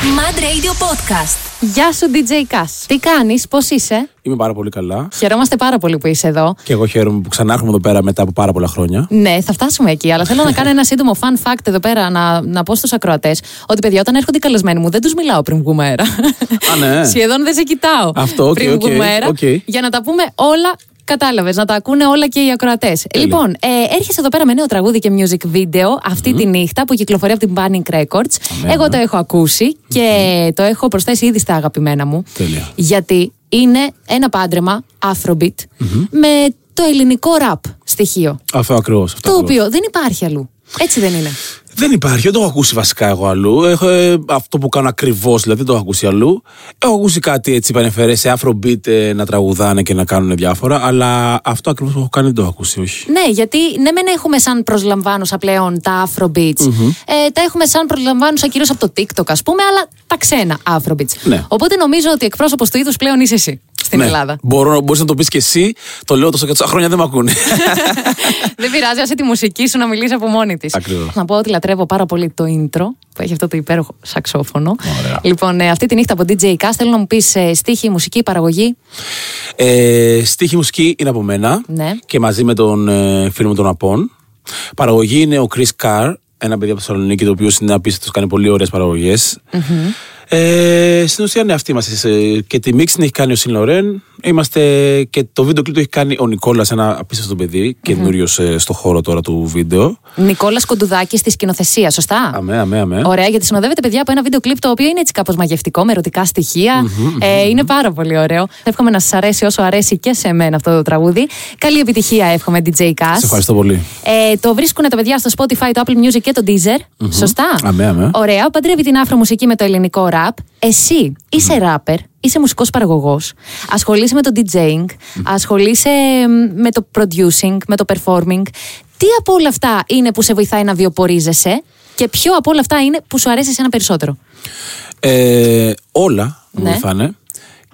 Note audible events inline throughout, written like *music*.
Mad Radio Podcast. Γεια σου, DJ KAS. Τι κάνεις, πώς είσαι; Είμαι πάρα πολύ καλά. Χαιρόμαστε πάρα πολύ που είσαι εδώ. Και εγώ χαίρομαι που ξανάρχομαι εδώ πέρα μετά από πάρα πολλά χρόνια. Ναι, θα φτάσουμε εκεί. Αλλά θέλω να κάνω *laughs* ένα σύντομο fun fact εδώ πέρα να, να πω στους ακροατές ότι παιδιά, όταν έρχονται οι καλεσμένοι μου, δεν τους μιλάω πριν βγούμε αέρα. Α, ναι. *laughs* Σχεδόν δεν σε κοιτάω. Αυτό, οκ, πριν οκ, βγούμε αέρα. οκ. Για να τα πούμε όλα Κατάλαβες, να τα ακούνε όλα και οι ακροατές. Λοιπόν, ε, έρχεσαι εδώ πέρα με νέο τραγούδι και music video αυτή τη νύχτα που κυκλοφορεί από την Panic Records. Αμέ, Εγώ αμέ. το έχω ακούσει και το έχω προσθέσει ήδη στα αγαπημένα μου. Τέλεια. Γιατί είναι ένα πάντρεμα Afrobeat με το ελληνικό rap στοιχείο. Αυτό ακριβώς. Το οποίο δεν υπάρχει αλλού. Έτσι δεν είναι. Δεν υπάρχει, δεν το έχω ακούσει βασικά εγώ αλλού. Έχω, ε, αυτό που κάνω ακριβώς, δηλαδή δεν το έχω ακούσει αλλού. Έχω ακούσει κάτι έτσι πανεφερέ σε Afrobeat ε, να τραγουδάνε και να κάνουν διάφορα, αλλά αυτό ακριβώς που έχω κάνει δεν το έχω ακούσει, όχι. Ναι, γιατί ναι, μεν έχουμε σαν προσλαμβάνουσα πλέον τα Afrobeats. Ε, τα έχουμε σαν προσλαμβάνουσα κυρίως από το TikTok, ας πούμε, αλλά τα ξένα Afrobeats. Ναι. Οπότε νομίζω ότι εκπρόσωπος του είδους πλέον είσαι εσύ στην ναι. Ελλάδα. Μπορώ, μπορείς να το πεις και εσύ, το λέω τόσο και τόσα χρόνια δεν με ακούνε. *laughs* Δεν πειράζει, άσε τη μουσική σου να μιλήσεις από μόνη της. Ακριβώς. Να πω ότι λατρεύω πάρα πολύ το intro που έχει αυτό το υπέροχο σαξόφωνο. Ωραία. Λοιπόν, ε, αυτή τη νύχτα από DJ Cast θέλω να μου πεις ε, στίχη, μουσική, παραγωγή. ε, στίχη μουσική είναι από μένα Ναι. και μαζί με τον ε, φίλο μου τον Απών. Παραγωγή είναι ο Chris Carr, ένα παιδί από τη Θεσσαλονίκη, το οποίο είναι απίστευτος, κάνει πολύ ωραίες Ε, στην ουσία είναι αυτή είμαστε. ε, Και τη μίξη την έχει κάνει ο Σιν Λορέν. Είμαστε και το βίντεο κλιπ το έχει κάνει ο Νικόλας, ένα απίστευτο παιδί, καινούριος ε, στο χώρο τώρα του βίντεο. Νικόλας Κοντουδάκης στη σκηνοθεσίας, σωστά; Αμέ, αμέ, αμέ. Ωραία, γιατί συνοδεύεται παιδιά από ένα βίντεο κλιπ το οποίο είναι έτσι κάπως μαγευτικό, με ερωτικά στοιχεία. Ε, είναι πάρα πολύ ωραίο. Εύχομαι να σας αρέσει όσο αρέσει και σε μένα αυτό το τραγούδι. Καλή επιτυχία, εύχομαι, DJ Cass. Σε ευχαριστώ πολύ. Ε, το βρίσκουν τα παιδιά στο Spotify, το Apple Music και το Deezer. Σωστά; Αμέ, αμέ. Ωραία. Παντρεύει την άφρο μουσική με το ελληνικό ραπ. Εσύ είσαι ράπερ, είσαι μουσικός παραγωγός. Ασχολείσαι με το DJing, ασχολείσαι μ, με το producing, με το performing. Τι από όλα αυτά είναι που σε βοηθάει να βιοπορίζεσαι και ποιο από όλα αυτά είναι που σου αρέσει εσένα περισσότερο; Ε, όλα μου Ναι. βοηθάνε.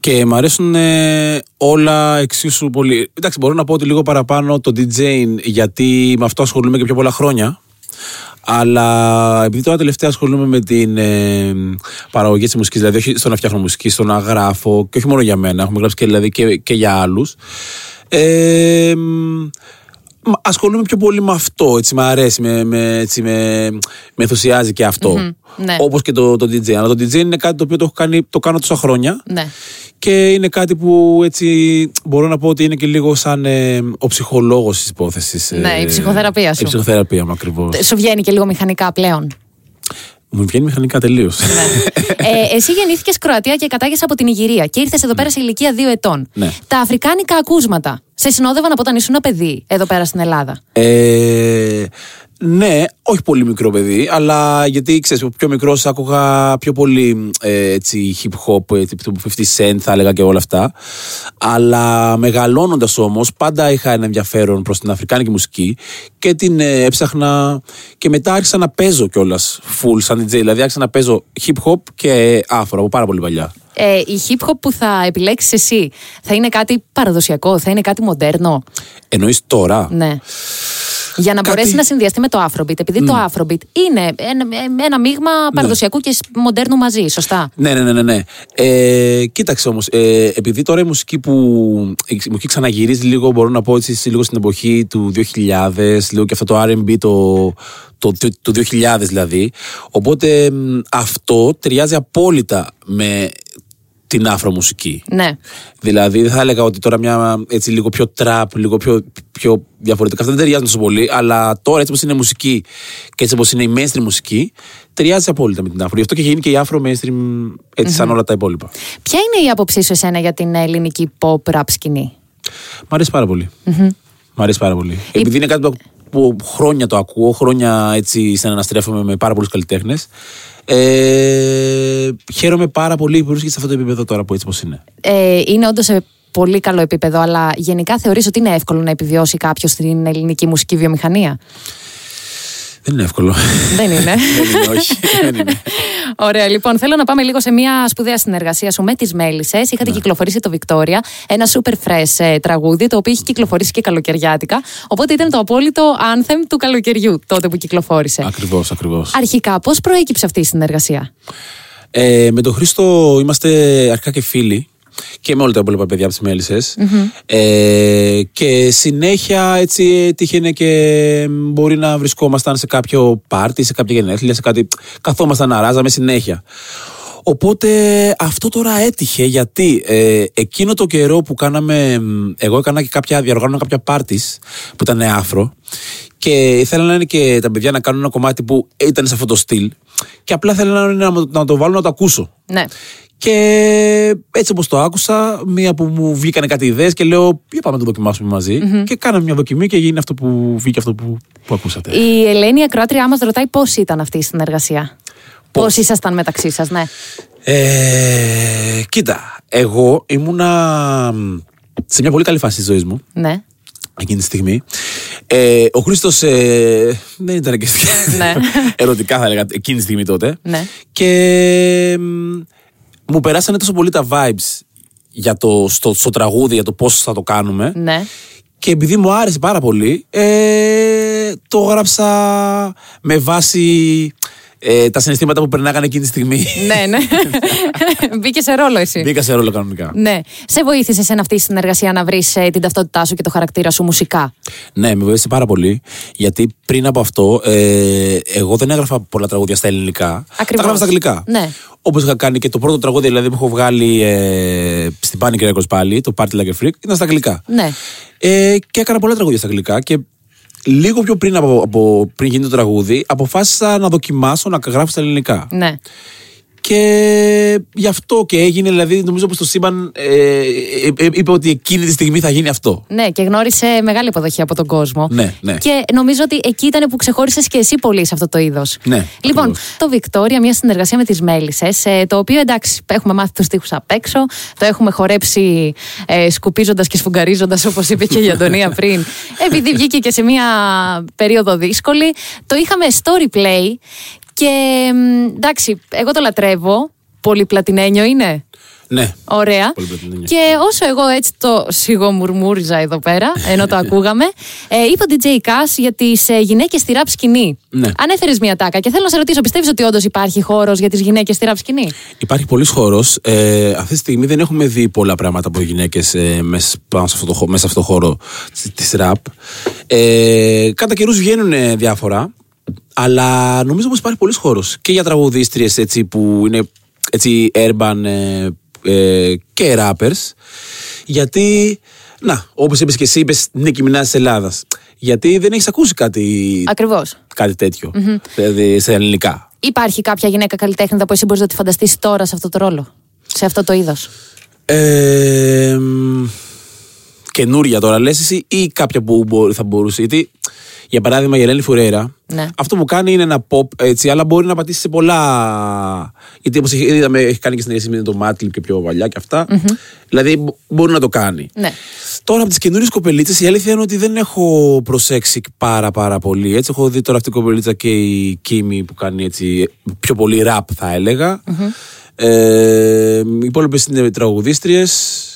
Και μου αρέσουν ε, όλα εξίσου πολύ. Εντάξει, μπορώ να πω ότι λίγο παραπάνω το DJing, γιατί με αυτό ασχολούμαι και πιο πολλά χρόνια. Αλλά επειδή τώρα τελευταία ασχολούμαι με την ε, παραγωγή της μουσικής, δηλαδή όχι στο να φτιάχνω μουσική, στο να γράφω και όχι μόνο για μένα, έχουμε γράψει και, δηλαδή, και, και για άλλους. Ε, μ, μ, ασχολούμαι πιο πολύ με αυτό, έτσι, με αρέσει, με, με, έτσι, με, με ενθουσιάζει και αυτό. ναι. Όπως και το, το DJ. Αλλά το DJ είναι κάτι το οποίο το, έχω κάνει, το κάνω τόσα χρόνια. Ναι. Και είναι κάτι που έτσι μπορώ να πω ότι είναι και λίγο σαν ε, ο ψυχολόγος της υπόθεσης. ε, Ναι, η ψυχοθεραπεία σου. Η ψυχοθεραπεία μου ακριβώς. Σου βγαίνει και λίγο μηχανικά πλέον; Μου βγαίνει μηχανικά τελείως. *laughs* ε, εσύ γεννήθηκες Κροατία και κατάγεσαι από την Ιγυρία και ήρθες εδώ πέρα σε ηλικία δύο ετών. Ναι. Τα αφρικάνικα ακούσματα σε συνόδευαν από όταν ήσουν παιδί εδώ πέρα στην Ελλάδα. Ε, ναι, όχι πολύ μικρό παιδί, αλλά γιατί ξέρεις, πιο μικρός άκουγα πιο πολύ ε, έτσι, hip hop, έτσι, το 50 Cent θα έλεγα και όλα αυτά. Αλλά μεγαλώνοντας όμως, πάντα είχα ένα ενδιαφέρον προς την αφρικάνικη μουσική και την ε, έψαχνα και μετά άρχισα να παίζω κιόλας full σαν DJ. Δηλαδή άρχισα να παίζω hip hop και άφρο από πάρα πολύ παλιά. Ε, η hip hop που θα επιλέξεις εσύ θα είναι κάτι παραδοσιακό, θα είναι κάτι μοντέρνο; Εννοείς τώρα; Ναι. Για να Κάτι- μπορέσει να συνδυαστεί με το Afrobeat. Επειδή το Afrobeat είναι ένα, ένα μείγμα παραδοσιακού και μοντέρνου μαζί, σωστά; Ναι, ναι, ναι, ναι. ναι. Ε, κοίταξε όμως, ε, επειδή τώρα η μουσική που. Η μουσική ξαναγυρίζει λίγο, μπορώ να πω έτσι, λίγο στην εποχή του 2000, λίγο και αυτό το RB το, το, το, το 2000 δηλαδή. Οπότε μ, αυτό ταιριάζει απόλυτα με την άφρο-μουσική. Ναι. Δηλαδή δεν θα έλεγα ότι τώρα μια έτσι λίγο πιο τραπ, λίγο πιο, πιο διαφορετικά. Αυτά δεν ταιριάζουν τόσο πολύ, αλλά τώρα έτσι όπως είναι η μουσική και έτσι όπως είναι η mainstream μουσική, ταιριάζει απόλυτα με την άφρο. Γι' αυτό και γίνει και η άφρο mainstream ετσι σαν όλα τα υπόλοιπα. Ποια είναι η άποψή σου εσένα για την ελληνική pop rap σκηνή; Μ' αρέσει πάρα πολύ. Μ' αρέσει πάρα πολύ. Επειδή είναι κάτι που, που χρόνια το ακούω, χρόνια έτσι συναναστρέφομαι με πάρα πολλούς καλλιτέχνες. Ε, χαίρομαι πάρα πολύ που βρίσκεται σε αυτό το επίπεδο τώρα που έτσι πως είναι. Ε, είναι όντως σε πολύ καλό επίπεδο, αλλά γενικά θεωρείς ότι είναι εύκολο να επιβιώσει κάποιος στην ελληνική μουσική βιομηχανία; Δεν είναι εύκολο. Δεν είναι. *laughs* Δεν είναι, όχι. Δεν είναι. Ωραία, λοιπόν, θέλω να πάμε λίγο σε μια σπουδαία συνεργασία σου με τις Μέλισσες. Είχατε Ναι. κυκλοφορήσει το Victoria, ένα super fresh ε, τραγούδι, το οποίο είχε κυκλοφορήσει και καλοκαιριάτικα. Οπότε ήταν το απόλυτο anthem του καλοκαιριού τότε που κυκλοφόρησε. Ακριβώς, ακριβώς. Αρχικά, πώς προέκυψε αυτή η συνεργασία; Ε, με τον Χρήστο είμαστε αρχικά και φίλοι και με όλα τα υπόλοιπα παιδιά από τις μελισσε Ε, και συνέχεια έτσι τύχαινε και μπορεί να βρισκόμασταν σε κάποιο πάρτι, σε κάποια γενέθλια, σε κάτι. Καθόμασταν να ράζαμε συνέχεια. Οπότε αυτό τώρα έτυχε γιατί ε, εκείνο το καιρό που κάναμε. Εγώ έκανα και κάποια, διαργάνωνα κάποια πάρτις που ήταν άφρο και ήθελα να είναι και τα παιδιά να κάνουν ένα κομμάτι που ήταν σε αυτό το στυλ. Και απλά ήθελα να, να, να το βάλω να το ακούσω. Ναι. Και έτσι όπως το άκουσα, μία που μου βγήκανε κάτι ιδέες και λέω: Για πάμε να το δοκιμάσουμε μαζί. Και κάναμε μια δοκιμή και γίνει αυτό που βγήκε αυτό που, που ακούσατε. Η Ελένη Ακροάτριά μας ρωτάει πώς ήταν αυτή η συνεργασία. Πώς; Ήσασταν μεταξύ σας, ναι. Ε, κοίτα, εγώ ήμουνα σε μια πολύ καλή φάση της ζωής μου. Ναι. Εκείνη τη στιγμή. Ε, ο Χρήστος ε, δεν ήταν και Ναι. *laughs* ερωτικά, θα έλεγα, εκείνη τη στιγμή τότε. Ναι. Και μ, μου περάσανε τόσο πολύ τα vibes για το, στο, στο τραγούδι, για το πώς θα το κάνουμε. Ναι. Και επειδή μου άρεσε πάρα πολύ, ε, το έγραψα με βάση ε, τα συναισθήματα που περνάγανε εκείνη τη στιγμή. ναι, ναι. *laughs* Μπήκε σε ρόλο εσύ. Μπήκα σε ρόλο κανονικά. Ναι. Σε βοήθησες σε αυτή η συνεργασία να βρεις την ταυτότητά σου και το χαρακτήρα σου μουσικά; Ναι, με βοήθησε πάρα πολύ. Γιατί πριν από αυτό, ε, εγώ δεν έγραφα πολλά τραγούδια στα ελληνικά. Ακριβώς. Τα έγραφα στα αγγλικά. Ναι. Όπως είχα κάνει και το πρώτο τραγούδι δηλαδή, που έχω βγάλει ε, στην Panic Records πάλι, το Party Like a Freak, ήταν στα αγγλικά. Ναι. Ε, και έκανα πολλά τραγούδια στα αγγλικά και λίγο πιο πριν από, από πριν γίνει το τραγούδι, αποφάσισα να δοκιμάσω να γράφω στα ελληνικά. Ναι. Και γι' αυτό και έγινε, δηλαδή νομίζω πως το σύμπαν ε, ε, ε, είπε ότι εκείνη τη στιγμή θα γίνει αυτό. Ναι, και γνώρισε μεγάλη υποδοχή από τον κόσμο. Ναι, ναι. Και νομίζω ότι εκεί ήταν που ξεχώρισες και εσύ πολύ σε αυτό το είδος. Ναι, Λοιπόν, ακριβώς. το Βικτόρια, μια συνεργασία με τις Μέλισσες, το οποίο εντάξει, έχουμε μάθει τους τοίχου απ' έξω, το έχουμε χορέψει ε, σκουπίζοντας και σφουγγαρίζοντας, όπως είπε και η Αντωνία *laughs* πριν, επειδή βγήκε και σε μια περίοδο δύσκολη. Το είχαμε story play και μ, εντάξει, εγώ το λατρεύω. Πολύ πλατινένιο είναι; Ναι. Ωραία. Πολύ πλατινένιο. Και όσο εγώ έτσι το σιγομουρμούριζα εδώ πέρα, ενώ το *laughs* ακούγαμε, ε, είπε ο DJ Cass για τις ε, γυναίκες στη ραπ σκηνή. Ναι. Ανέφερε μια τάκα και θέλω να σε ρωτήσω, πιστεύεις ότι όντως υπάρχει χώρος για τις γυναίκες στη ραπ σκηνή; Υπάρχει πολλή χώρος. Ε, αυτή τη στιγμή δεν έχουμε δει πολλά πράγματα από γυναίκες ε, μέσα, πάνω σε αυτό το, χω- μέσα σε αυτό το χώρο της ραπ. Ε, κατά καιρούς βγαίνουν ε, διάφορα. Αλλά νομίζω πως υπάρχει πολλής χώρος και για τραγουδίστριες έτσι, που είναι έτσι urban ε, ε, και rappers γιατί, να, όπως είπες και εσύ είπες Νίκη Μινάς της Ελλάδας γιατί δεν έχεις ακούσει κάτι, Ακριβώς. κάτι τέτοιο, δηλαδή σε ελληνικά. Υπάρχει κάποια γυναίκα καλλιτέχνητα που εσύ μπορείς να τη φανταστείς τώρα σε αυτό το ρόλο, σε αυτό το είδος; Ε, μ, καινούρια τώρα λες εσύ ή κάποια που μπορεί- θα μπορούσε. Γιατί, για παράδειγμα, η Ελένη Φουρέρα, Ναι. αυτό που κάνει είναι ένα pop έτσι, αλλά μπορεί να πατήσει σε πολλά. Γιατί όπως είδαμε, έχει κάνει και συνεργασία με το Μάτλιπ και πιο παλιά και αυτα Δηλαδή μπο- μπορεί να το κάνει. Ναι. Τώρα από τις καινούριες κοπελίτσε η αλήθεια είναι ότι δεν έχω προσέξει πάρα πάρα πολύ. Έτσι, έχω δει τώρα αυτή η κοπελίτσα και η Κίμη που κάνει έτσι πιο πολύ ραπ, θα έλεγα. Ε, οι υπόλοιπες είναι τραγουδίστριες.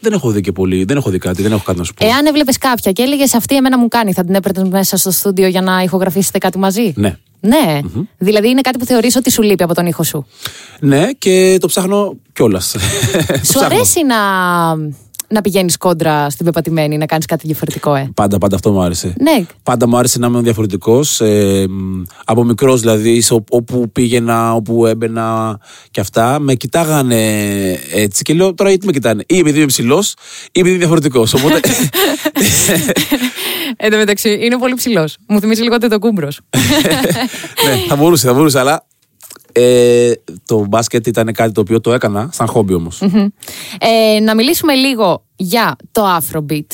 Δεν έχω δει και πολύ, δεν έχω δει κάτι, δεν έχω κάτι να σου πω. Εάν έβλεπες κάποια και έλεγες Αυτή εμένα μου κάνει, θα την έπαιρνες μέσα στο στούντιο για να ηχογραφήσετε κάτι μαζί; Ναι. Ναι. Δηλαδή είναι κάτι που θεωρείς ότι σου λείπει από τον ήχο σου; Ναι, και το ψάχνω κιόλας. Σου αρέσει να, να πηγαίνεις κόντρα στην πεπατημένη, να κάνεις κάτι διαφορετικό, ε. Πάντα, πάντα αυτό μου άρεσε. Ναι. Πάντα μου άρεσε να είμαι διαφορετικός. Ε, μ, από μικρός δηλαδή, σε ό- όπου πήγαινα, όπου έμπαινα και αυτά, με κοιτάγανε έτσι. Και λέω τώρα γιατί με κοιτάνε. Ή επειδή είμαι ψηλός, ή επειδή είμαι διαφορετικός. Οπότε. *laughs* Εν τω μεταξύ, είναι πολύ ψηλός. Μου θυμίζει λίγο το κούμπρος. ναι, θα μπορούσε, θα μπορούσε, αλλά. Ε, το μπάσκετ ήταν κάτι το οποίο το έκανα σαν χόμπι όμως. ε, να μιλήσουμε λίγο για το Afrobeat,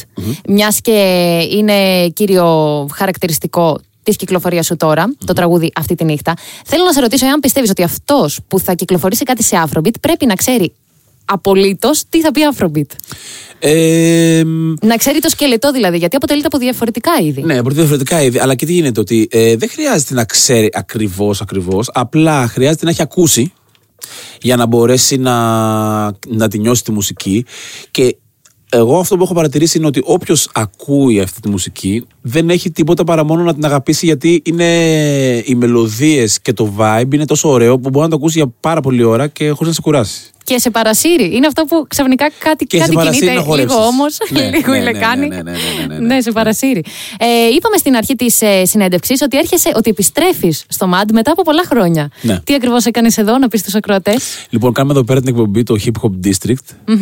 μιας και είναι κύριο χαρακτηριστικό της κυκλοφορίας σου τώρα, το τραγούδι αυτή τη νύχτα. Θέλω να σε ρωτήσω εάν πιστεύεις ότι αυτός που θα κυκλοφορήσει κάτι σε Afrobeat πρέπει να ξέρει απολύτως τι θα πει Afrobeat; Ε, μ, Να ξέρει το σκελετό δηλαδή, γιατί αποτελείται από διαφορετικά είδη. Ναι, από διαφορετικά είδη. Αλλά και τι γίνεται, ότι ε, δεν χρειάζεται να ξέρει ακριβώς, ακριβώς. Απλά χρειάζεται να έχει ακούσει για να μπορέσει να, να τη νιώσει τη μουσική. Και εγώ αυτό που έχω παρατηρήσει είναι ότι όποιος ακούει αυτή τη μουσική δεν έχει τίποτα παρά μόνο να την αγαπήσει γιατί είναι οι μελωδίες και το vibe είναι τόσο ωραίο που μπορεί να το ακούσει για πάρα πολλή ώρα και χωρίς να σε κουράσει. Και σε παρασύρει. Είναι αυτό που ξαφνικά κάτι, Και σε κάτι παρασύρει κινείται. να χορέψεις. Λίγο όμως, Ναι, *laughs* λίγο ναι, η ναι, λεκάνη. ναι, ναι, ναι, ναι, ναι, ναι. σε παρασύρει. Ε, είπαμε στην αρχή της ε, συνέντευξης ότι έρχεσαι, ότι επιστρέφεις στο ΜΑΝΤ μετά από πολλά χρόνια. Ναι. Τι ακριβώς έκανες εδώ, να πεις στους ακροατές; Λοιπόν, κάνουμε εδώ πέρα την εκπομπή το Hip Hop District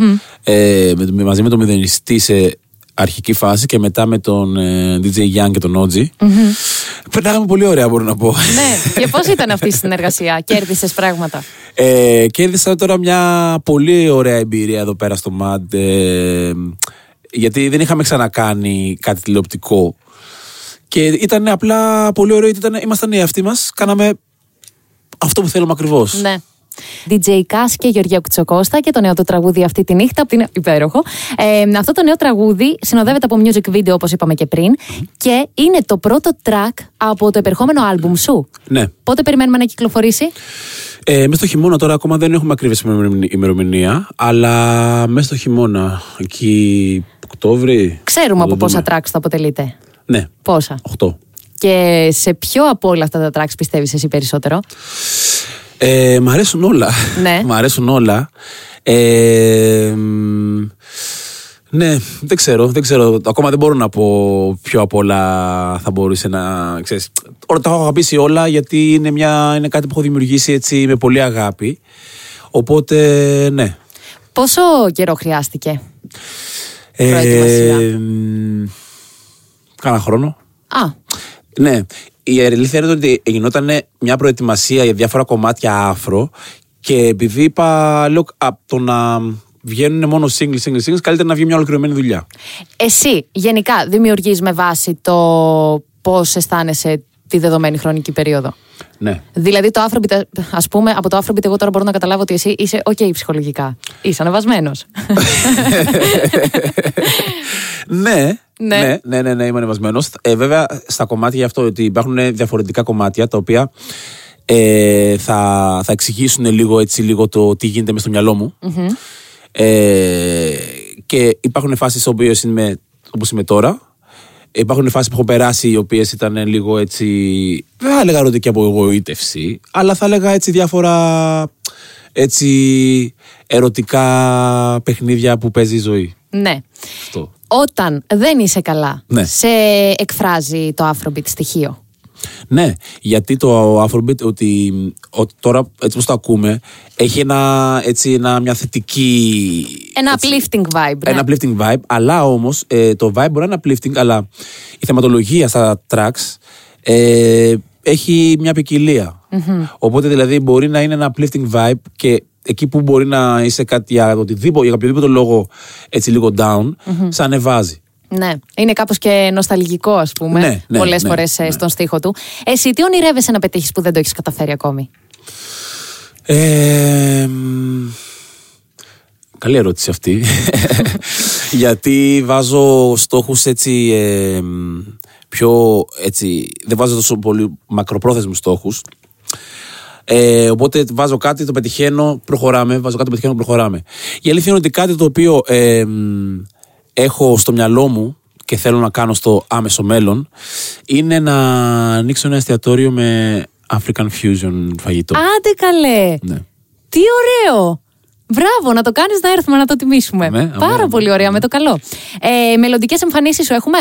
ε, με, με- μαζί με τον Μηδενιστή σε αρχική φάση και μετά με τον ε, DJ Young και τον OG. Περνάγαμε πολύ ωραία, μπορώ να πω. ναι, και πώς ήταν αυτή η συνεργασία, *laughs* κέρδισες πράγματα; Ε, κέρδισα τώρα μια πολύ ωραία εμπειρία εδώ πέρα στο MAD ε, γιατί δεν είχαμε ξανακάνει κάτι τηλεοπτικό και ήταν απλά πολύ ωραίο γιατί ήταν, ήμασταν οι εαυτοί μας κάναμε αυτό που θέλουμε ακριβώς Ναι. DJ Κάς και Γεωργία Κουτσοκώστα και το νέο του τραγούδι αυτή τη νύχτα που είναι υπέροχο. Ε, αυτό το νέο τραγούδι συνοδεύεται από music video όπως είπαμε και πριν και είναι το πρώτο track από το επερχόμενο άλμπουμ σου. ναι. Πότε περιμένουμε να κυκλοφορήσει; Ε, μέσα στο χειμώνα τώρα ακόμα δεν έχουμε ακριβή ημερομηνία αλλά μέσα στο χειμώνα εκεί Οκτώβρη Ξέρουμε θα από το πόσα δούμε. tracks θα αποτελείται. Ναι, Πόσα; 8 Και σε ποιο από όλα αυτά τα tracks πιστεύεις εσύ περισσότερο; Ε, μ' αρέσουν όλα. Ναι. *laughs* μ' αρέσουν όλα. Ε, μ, ναι, δεν ξέρω, δεν ξέρω. Ακόμα δεν μπορώ να πω ποιο απ' όλα θα μπορούσε να. Ξέρεις, όλα τα έχω αγαπήσει όλα γιατί είναι, μια, είναι κάτι που έχω δημιουργήσει έτσι με πολύ αγάπη. Οπότε, ναι. Πόσο καιρό χρειάστηκε; Ε, Προετοιμασία. μ, κάνα χρόνο. Α, Ναι, η αλήθεια είναι ότι γινόταν μια προετοιμασία για διάφορα κομμάτια άφρο και επειδή είπα, λέω, από το να βγαίνουν μόνο singles, singles, singles, καλύτερα να βγει μια ολοκληρωμένη δουλειά. Εσύ γενικά δημιουργείς με βάση το πώς αισθάνεσαι τη δεδομένη χρονική περίοδο; Ναι. Δηλαδή το Afrobeat, ας πούμε, από το Afrobeat εγώ τώρα μπορώ να καταλάβω ότι εσύ είσαι ok ψυχολογικά. Είσαι ανεβασμένος. *laughs* ναι, Ναι. ναι, ναι, ναι, ναι, είμαι ανεβασμένος. Ε, βέβαια, στα κομμάτια γι' αυτό ότι υπάρχουν διαφορετικά κομμάτια τα οποία ε, θα, θα εξηγήσουν λίγο, έτσι, λίγο το τι γίνεται μες στο μυαλό μου. Ε, και υπάρχουν φάσεις οποίες είμαι όπως είμαι τώρα. Υπάρχουν φάσεις που έχω περάσει οι οποίες ήταν λίγο έτσι. Δεν θα έλεγα ερωτική απογοήτευση, αλλά θα έλεγα έτσι διάφορα έτσι ερωτικά παιχνίδια που παίζει η ζωή. ναι. Αυτό. Όταν δεν είσαι καλά, Ναι. σε εκφράζει το Afrobeat στοιχείο. Ναι, γιατί το Afrobeat ότι, ότι τώρα έτσι όπως το ακούμε έχει ένα, έτσι, ένα, μια θετική... Ένα έτσι, uplifting vibe. Ναι. Ένα uplifting vibe, αλλά όμως ε, το vibe μπορεί να είναι uplifting, αλλά η θεματολογία στα tracks ε, έχει μια ποικιλια Οπότε δηλαδή μπορεί να είναι ένα uplifting vibe και εκεί που μπορεί να είσαι κάτι για, οτιδήποτε, για οποιοδήποτε λόγο έτσι λίγο down, σε ανεβάζει. Ναι, είναι κάπως και νοσταλγικό, ας πούμε. Ναι, ναι, Πολλές ναι, φορές ναι. στον στίχο του. Εσύ τι ονειρεύεσαι να πετύχεις που δεν το έχεις καταφέρει ακόμη; Ε, μ, καλή ερώτηση αυτή. *laughs* Γιατί βάζω στόχους έτσι ε, μ, πιο έτσι, δεν βάζω τόσο πολύ μακροπρόθεσμους στόχους. Ε, οπότε βάζω κάτι, το πετυχαίνω, προχωράμε. Βάζω κάτι, το πετυχαίνω, προχωράμε. Η αλήθεια είναι ότι κάτι το οποίο ε, μ, έχω στο μυαλό μου και θέλω να κάνω στο άμεσο μέλλον είναι να ανοίξω ένα εστιατόριο με African Fusion φαγητό. Άντε καλέ! Ναι. Τι ωραίο! Μπράβο, να το κάνεις να έρθουμε να το τιμήσουμε. Ναι, Πάρα ωραία, πολύ ωραία, με το καλό. Ε, Μελλοντικές εμφανίσεις σου έχουμε;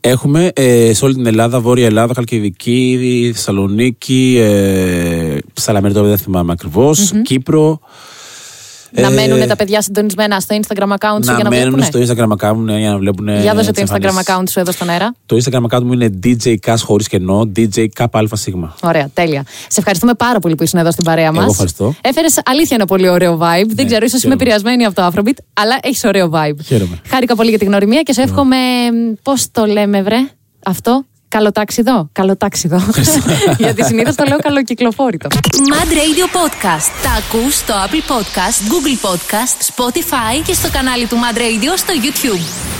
Έχουμε ε, σε όλη την Ελλάδα, Βόρεια Ελλάδα, Χαλκιδική, Θεσσαλονίκη, ε, Σαλαμέρι τώρα δεν θυμάμαι ακριβώς, Κύπρο. Να Ε, μένουν τα παιδιά συντονισμένα στο Instagram account σου να για να μένουν βλέπουν. στο Instagram account ναι, για να βλέπουν. Για δώσε τις το Instagram εμφανίσεις. account σου εδώ στον αέρα. Το Instagram account μου είναι DJ Cash χωρίς κενό, DJ ΚΑΛΦΑ. Ωραία, τέλεια. Σε ευχαριστούμε πάρα πολύ που ήσουν εδώ στην παρέα μας. Εγώ ευχαριστώ. Έφερες αλήθεια ένα πολύ ωραίο vibe. Δεν ξέρω, ίσως είμαι χαίρομαι. επηρεασμένη από το Afrobeat, αλλά έχεις ωραίο vibe. Χαίρομαι. Χάρηκα πολύ για την γνωριμία και σε εύχομαι. Πώς το λέμε, βρε, αυτό; Καλοτάξιδο. Καλοτάξιδο. *laughs* *laughs* Γιατί συνήθως το λέω καλοκυκλοφόρητο. Mad Radio Podcast. Τα ακούς στο Apple Podcast, Google Podcast, Spotify και στο κανάλι του Mad Radio στο YouTube.